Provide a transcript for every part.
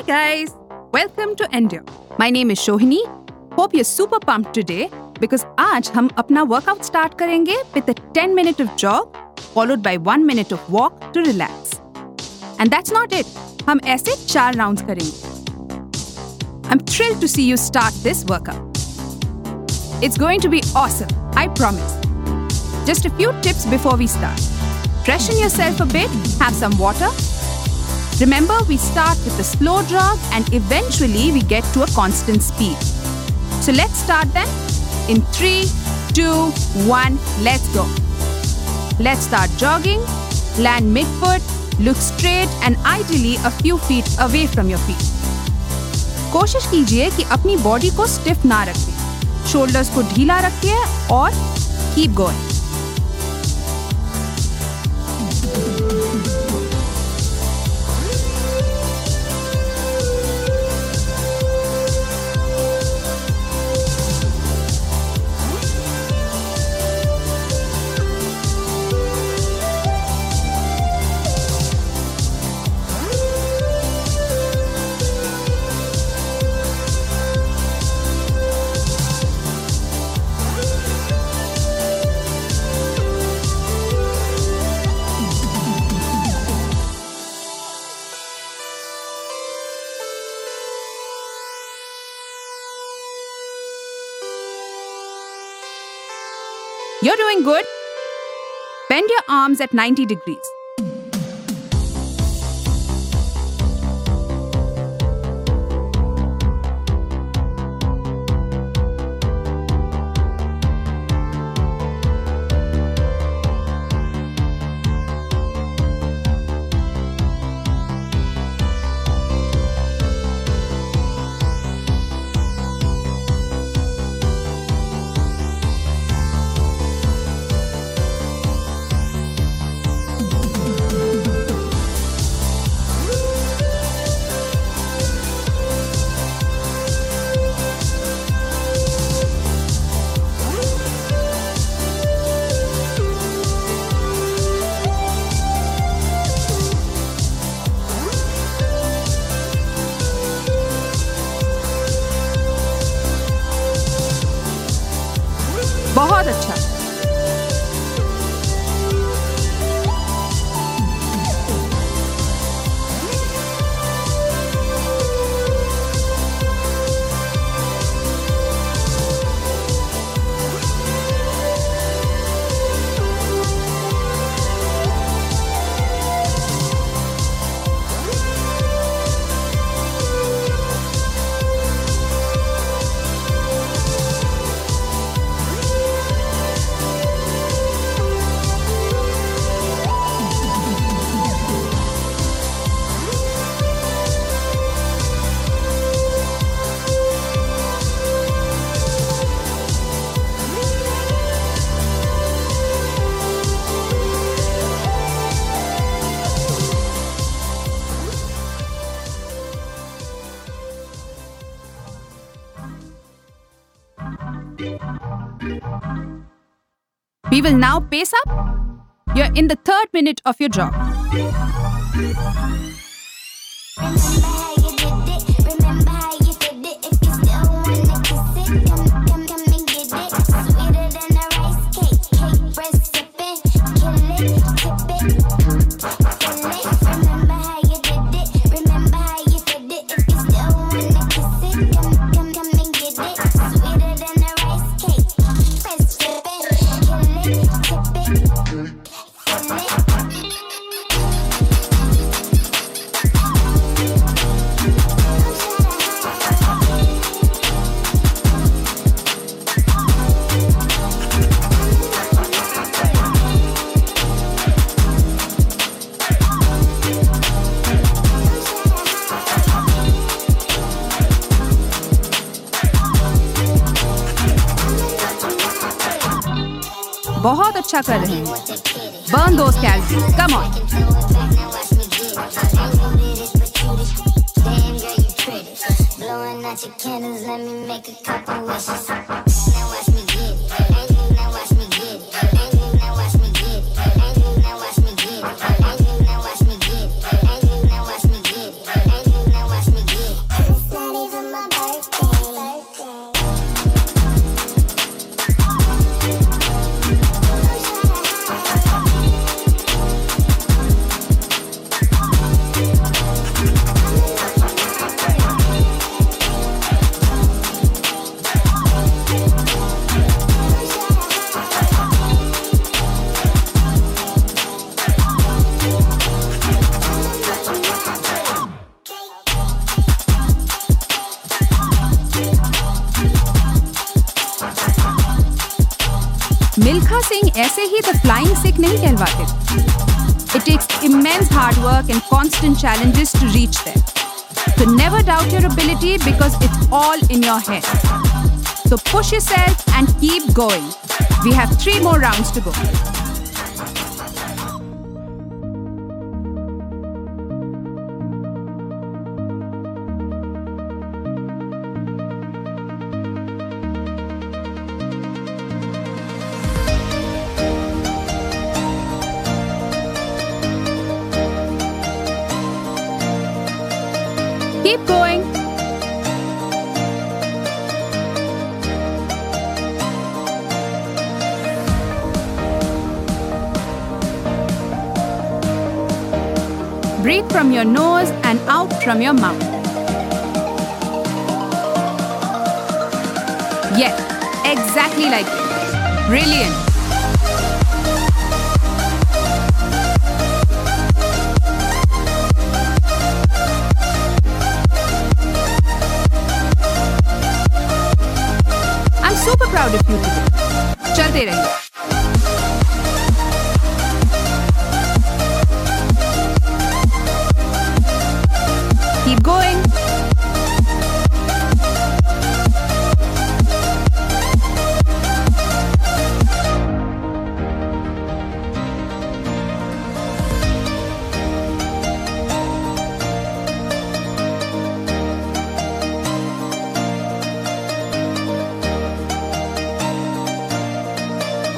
Hi guys, welcome to Endure. My name is Shohini. Hope you're super pumped today because आज हम अपना workout start करेंगे with a 10 minute of jog followed by 1 minute of walk to relax. And that's not it. हम ऐसे चार rounds करेंगे. I'm thrilled to see you start this workout. It's going to be awesome, I promise. Just a few tips before we start. Freshen yourself a bit, have some water. Remember, we start with a slow jog and eventually we get to a constant speed. So let's start then. In three, two, one, let's go. Let's start jogging. Land midfoot, look straight and ideally a few feet away from your feet. कोशिश कीजिए कि अपनी body को stiff ना रखें shoulders को ढीला रखिए और keep going You're doing good. Bend your arms at 90 degrees. We will now pace up. You're in the third minute of your jog. अच्छा कर रहे हैं burn those calories come on Blowing out your candles, let me make a couple wishes. Milkha Singh ऐसे ही तो flying Sikh नहीं कहलवाते। It takes immense hard work and constant challenges to reach that तो never doubt your ability because it's all in your head तो push yourself and keep going we have three more rounds to go from your mouth. Yes, exactly like it. Brilliant. I'm super proud of you today. चलते रहिए going.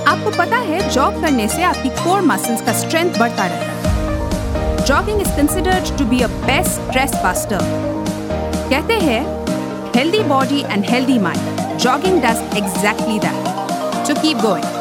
आपको पता है job करने से आपकी core muscles का स्ट्रेंथ बढ़ता रहता है jogging is considered to be a best stress buster कहते हैं healthy body and healthy mind jogging does exactly that to keep going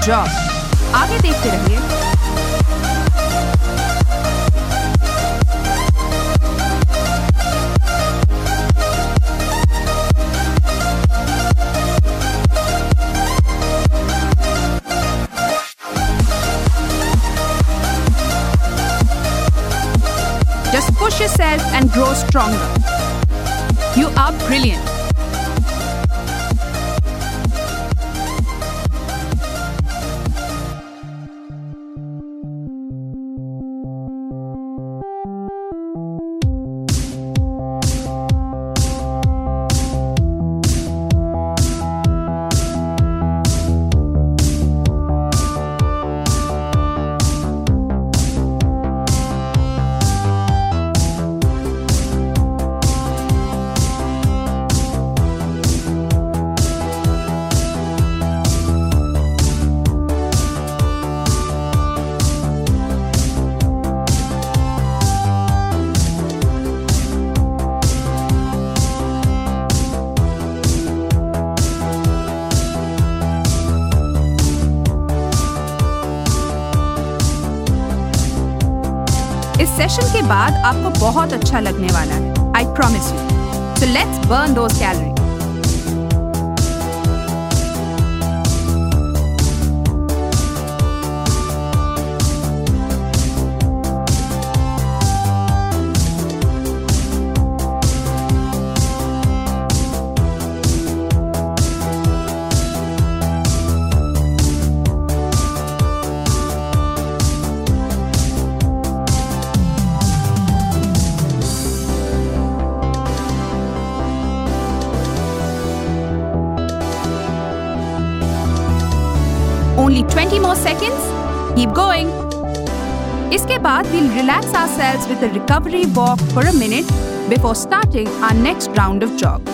doing a great job. आगे देखते रहिए Just push yourself and grow stronger. You are brilliant. आपको बहुत अच्छा लगने वाला है। I promise you so let's burn those calorie that, we'll relax ourselves with a recovery walk for a minute before starting our next round of jog.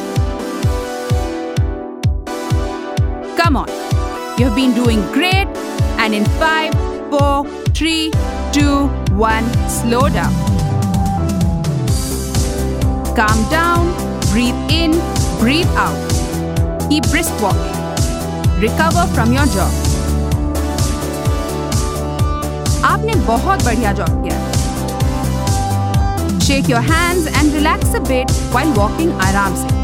Come on, you've been doing great, and in 5, 4, 3, 2, 1, slow down. Calm down, breathe in, breathe out. Keep brisk walking. Recover from your jog. आपने बहुत बढ़िया job किया shake your hand and relax a bit walking आराम से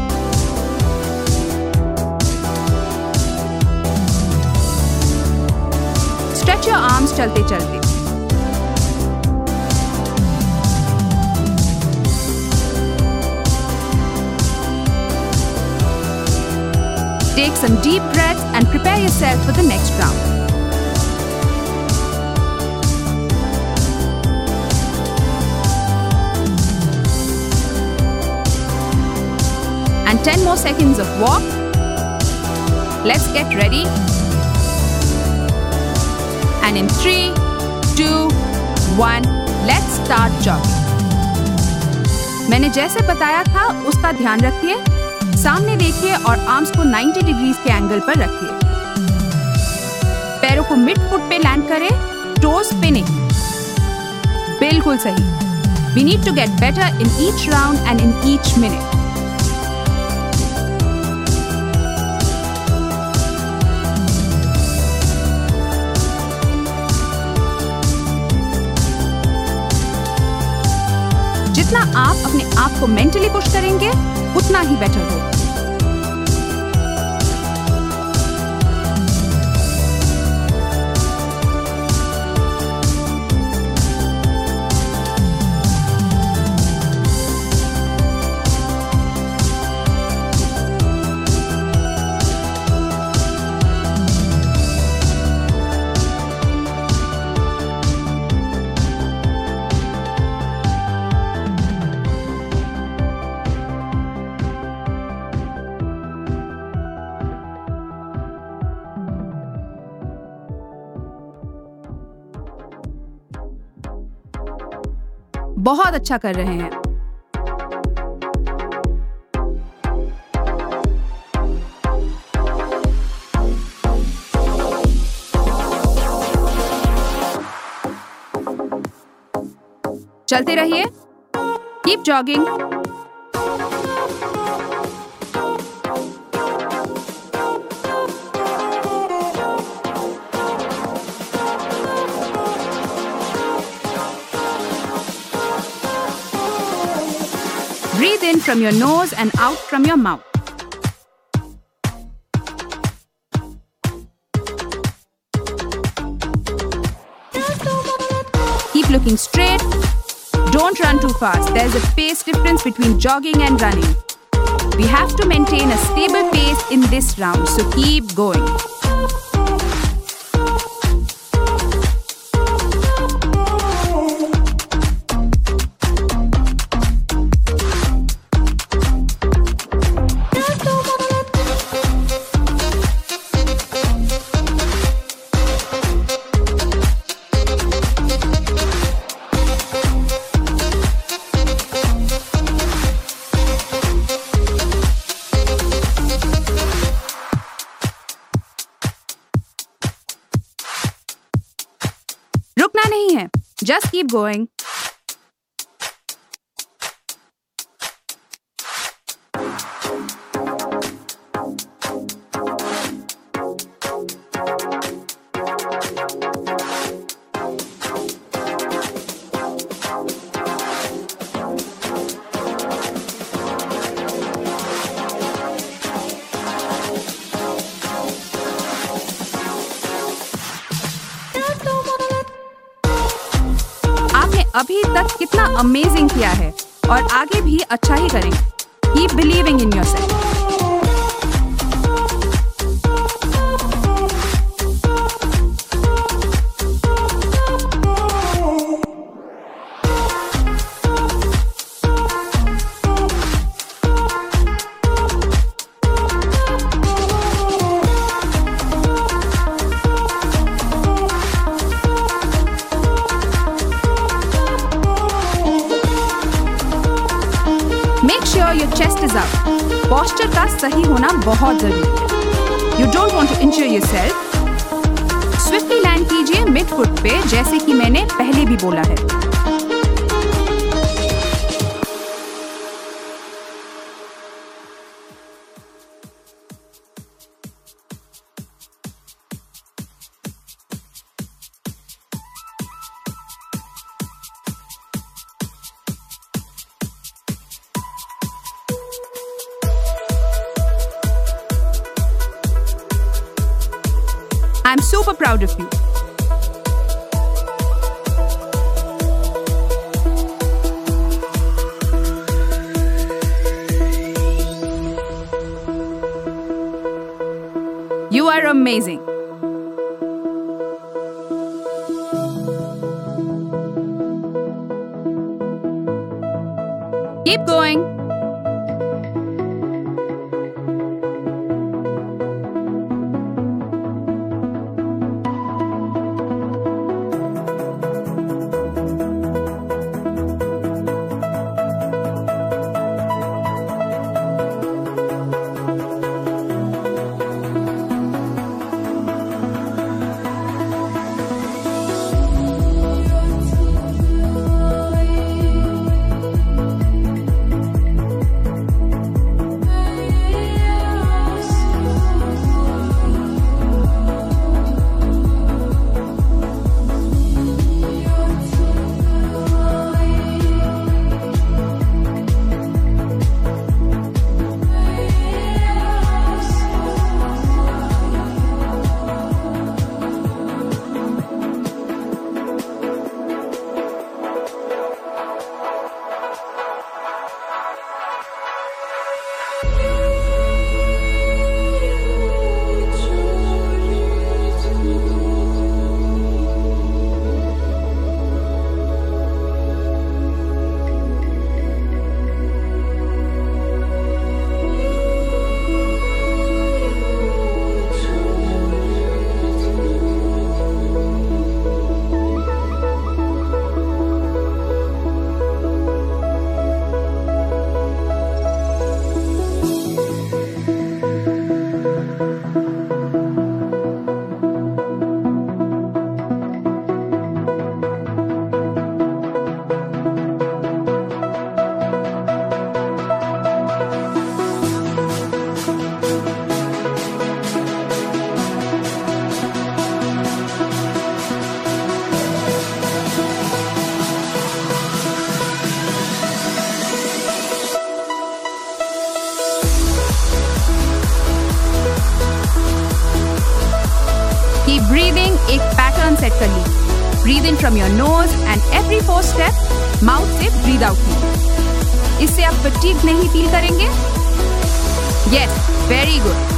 stretch your arms चलते चलते Take some deep breaths and prepare yourself for the next round. 10 more seconds of walk. Let's get ready. And in 3, 2, 1, let's start jogging. मैंने जैसे बताया था उसका ध्यान रखिए सामने देखिए और आर्म्स को 90 डिग्रीज के एंगल पर रखिए पैरों को मिड फुट पे लैंड करें टोज पे नहीं बिल्कुल सही we need to get better in each round and in each minute जितना आप अपने आप को मेंटली पुश करेंगे उतना ही बेटर हो बहुत अच्छा कर रहे हैं। चलते रहिए। Keep jogging from your nose and out from your mouth. Keep looking straight. Don't run too fast. There's a pace difference between jogging and running. We have to maintain a stable pace in this round, so keep going. keep going. Amazing किया है और आगे भी अच्छा ही करें। Keep believing in yourself posture का सही होना बहुत ज़रूरी है। You don't want to injure yourself swiftly land कीजिए मिड फुट पे, जैसे कि मैंने पहले भी बोला है। Proud of you. You are amazing. Keep going. From your nose and every four step mouth से ब्रीद आउट की इससे आप फटीक नहीं फील करेंगे? Yes very good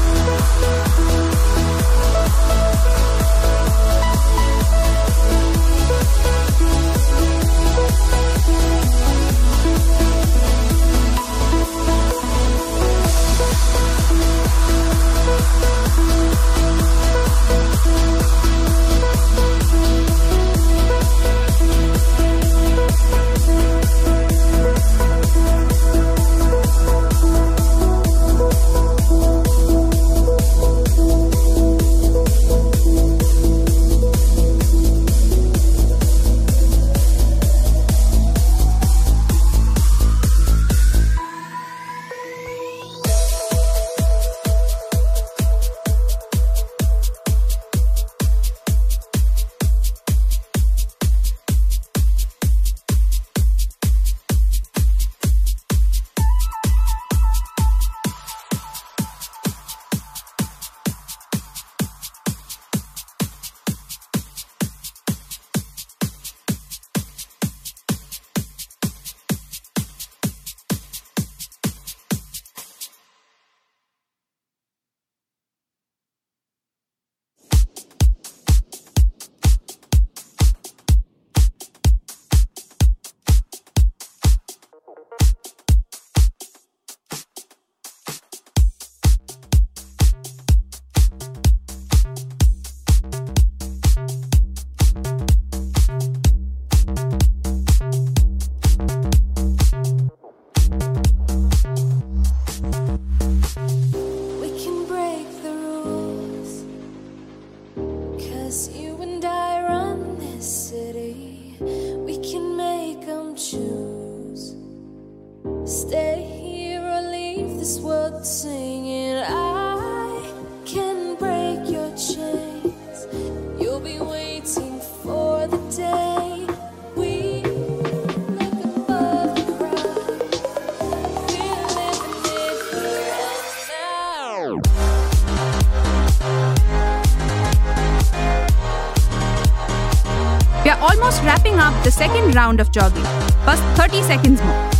wrapping up the second round of jogging. First 30 seconds more.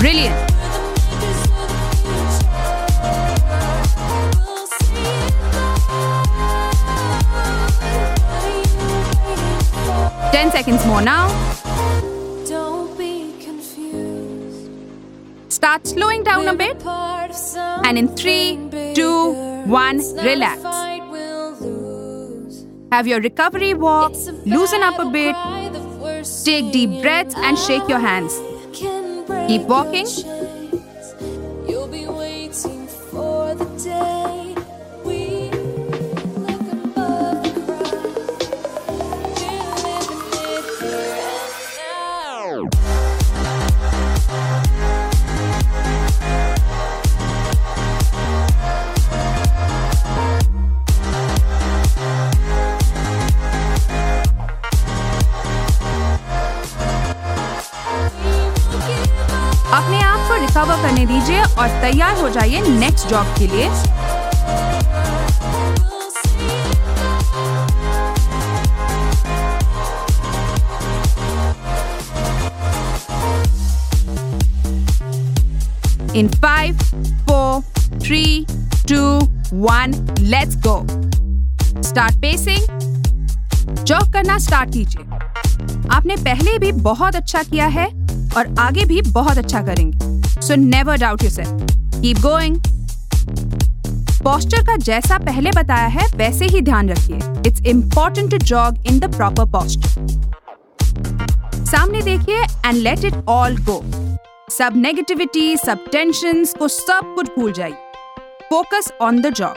Brilliant. Ten seconds more now. Don't be confused. Start slowing down a bit. And in three, two, one, relax. Have your recovery walk. Loosen up a bit. Take deep breaths and shake your hands. Keep walking. Recover दीजिए और तैयार हो जाइए next job के लिए In five, four, three, two, one, let's go. Start pacing. Jog करना start कीजिए आपने पहले भी बहुत अच्छा किया है और आगे भी बहुत अच्छा करेंगे so never doubt yourself keep going posture का जैसा पहले बताया है, वैसे ही ध्यान रखिए। It's important to jog in the proper posture सामने देखिए and let it all go सब नेगेटिविटी सब टेंशन को सब कुछ भूल जाइए। Focus on the job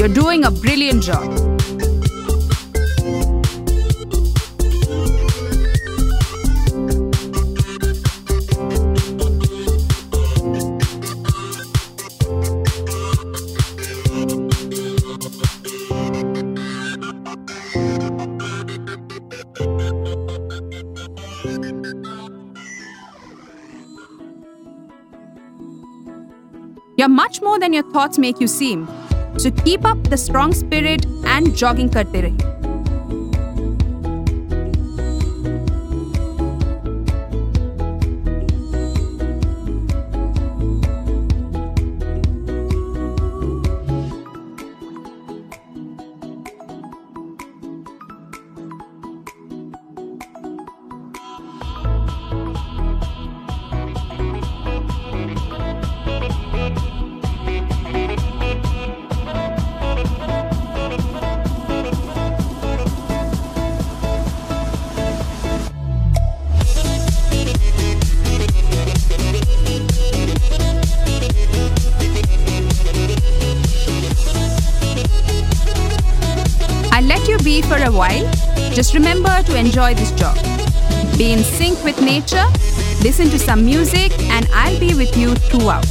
You're doing a brilliant job. You're much more than your thoughts make you seem. So keep up the strong spirit and jogging करते रहिए Just remember to enjoy this jog. Be in sync with nature, listen to some music, and I'll be with you throughout.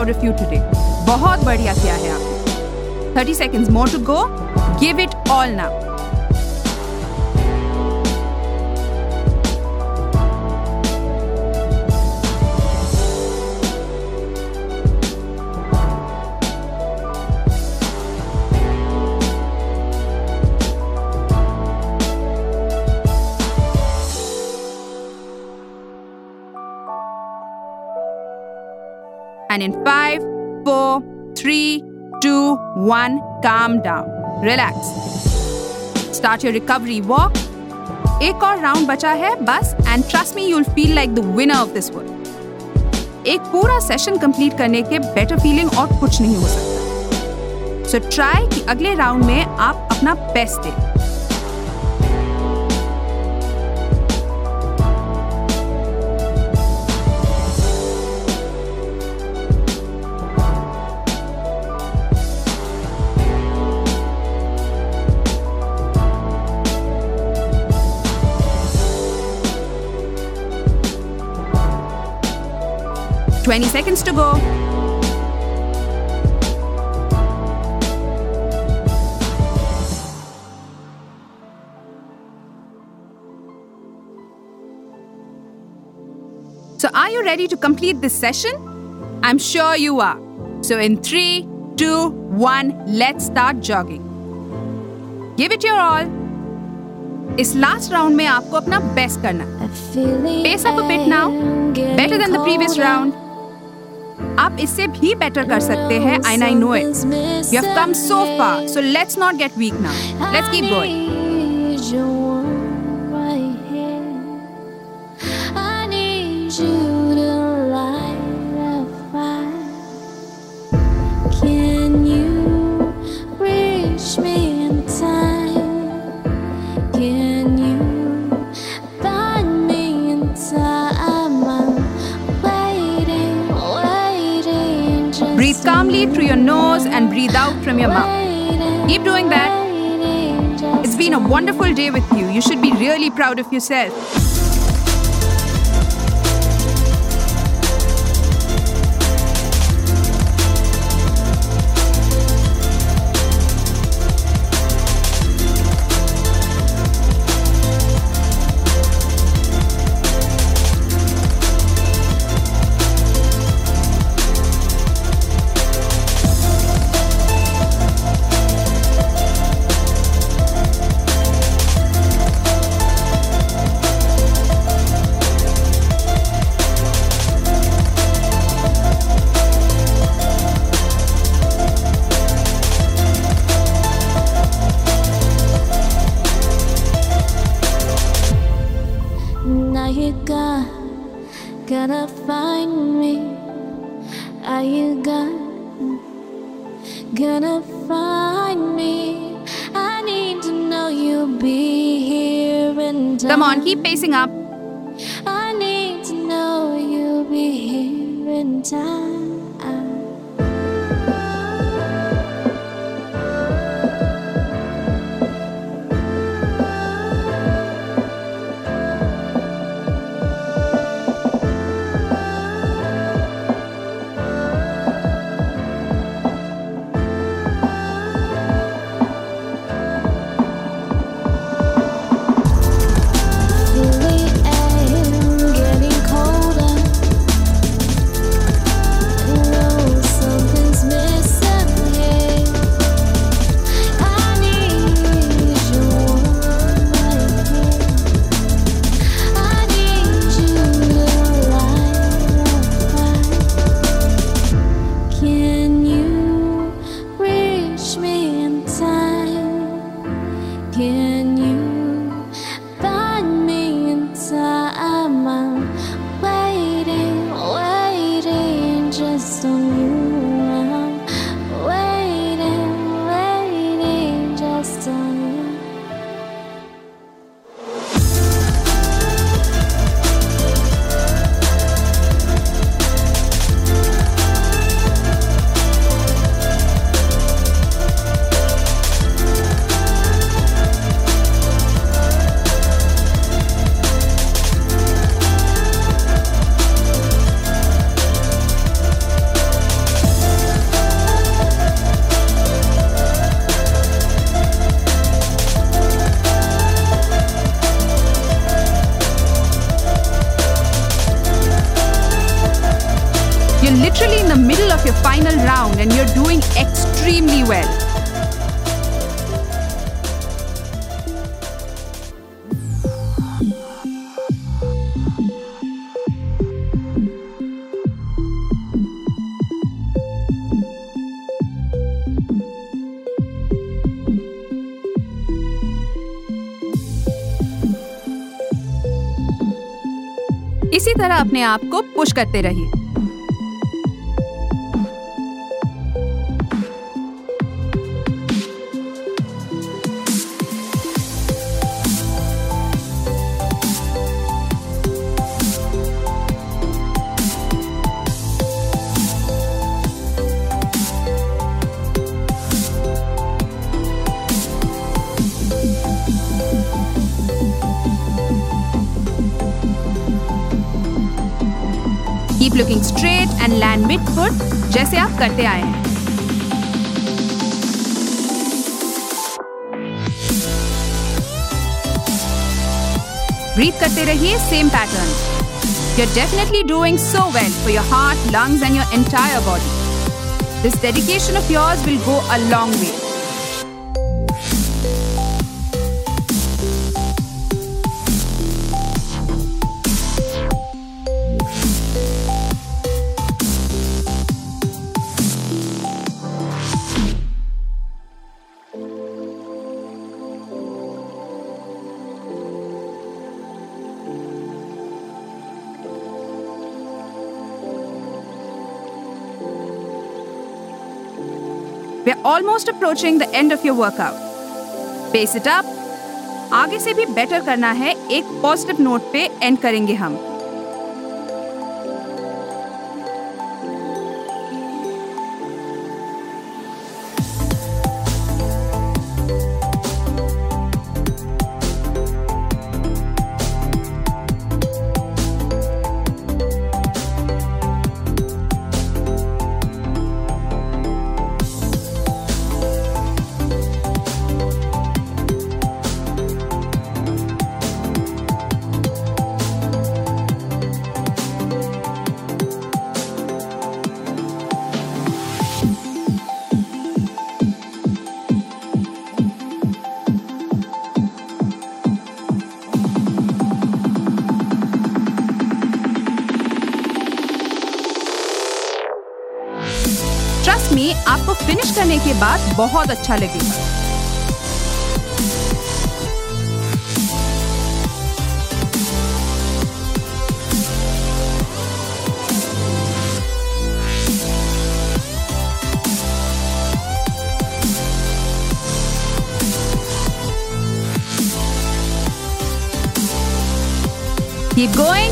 Proud of you today. बहुत बढ़िया किया है आपने 30 seconds more to go. Give it all now. And in five, four, three, two, one, calm down. Relax. Start your recovery walk. एक और round बचा है बस and trust me you'll feel like the winner of this work एक पूरा session complete करने के better feeling और कुछ नहीं हो सकता सो so ट्राई कि अगले राउंड में आप अपना बेस्ट दें Twenty seconds to go. So, are you ready to complete this session? I'm sure you are. So, in three, two, one, let's start jogging. Give it your all. इस last round में आपको अपना best करना है Pace up a bit now. Better than the previous round. आप इससे भी better कर सकते हैं I I know it you have come so far so let's not get weak now let's keep going Through your nose and breathe out from your mouth. Keep doing that. It's been a wonderful day with you. You should be really proud of yourself. You got, gonna find me. Are you gonna, gonna find me? I need to know you'll be here in time. Come on, keep pacing up. I need to know you'll be here in time. अपने आप को push करते रहिए। Like foot जैसे आप करते आए हैं। ब्रीथ करते रहिए same pattern you are definitely doing so well for your heart lungs and your entire body this dedication of yours will go a long way almost approaching the end of your workout. Pace it up. आगे से भी better करना है एक positive note पे and करेंगे हम के बाद बहुत अच्छा लगेगा Keep going.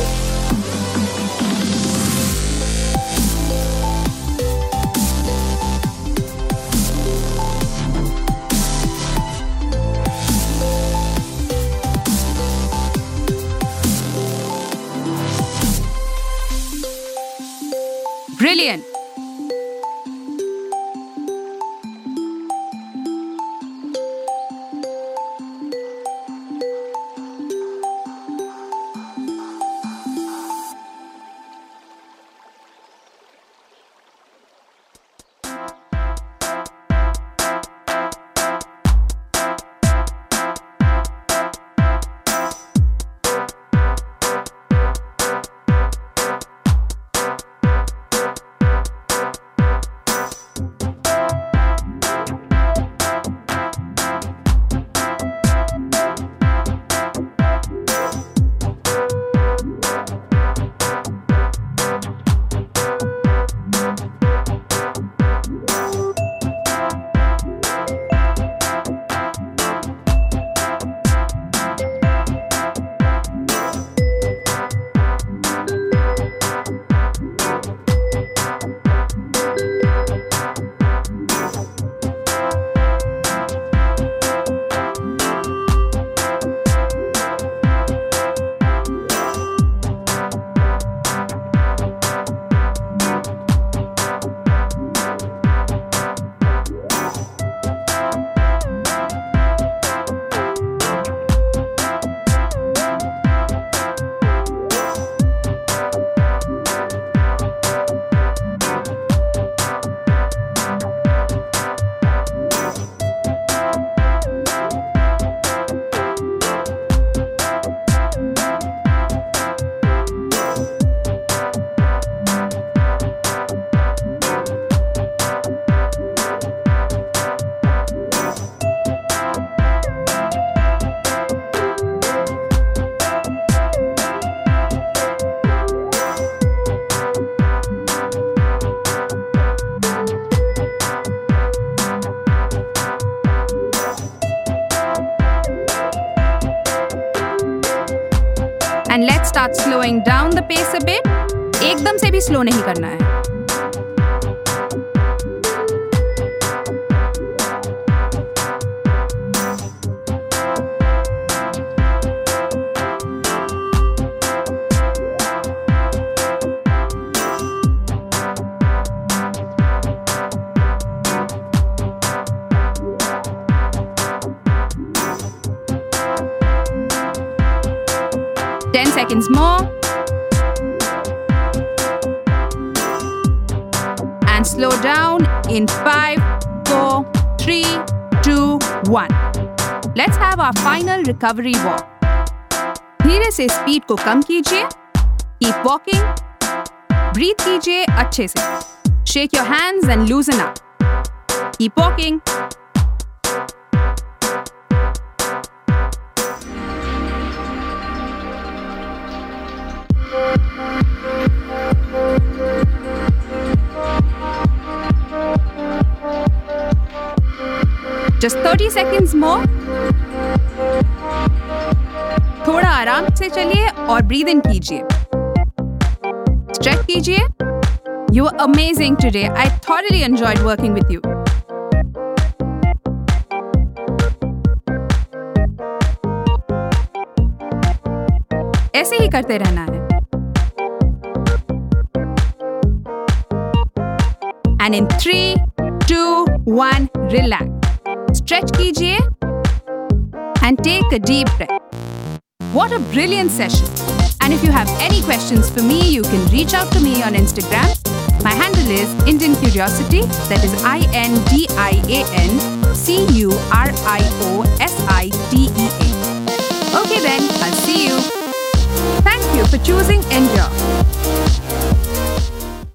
1. Let's have our final recovery walk धीरे से स्पीड को कम कीजिए। कीप वॉकिंग ब्रीथ कीजिए अच्छे से। Shake your hands and loosen up keep walking Just 30 seconds more. थोड़ा आराम से चलिए और ब्रीद इन कीजिए। स्ट्रेच कीजिए। You are amazing today I thoroughly enjoyed working with you ऐसे ही करते रहना है। And in three two one relax stretch कीजिए and take a deep breath What a brilliant session! And if you have any questions for me, you can reach out to me on Instagram. My handle is Indian Curiosity, that is I N D I A N C U R I O S I T E A. Okay, then, I'll see you. Thank you for choosing Endure.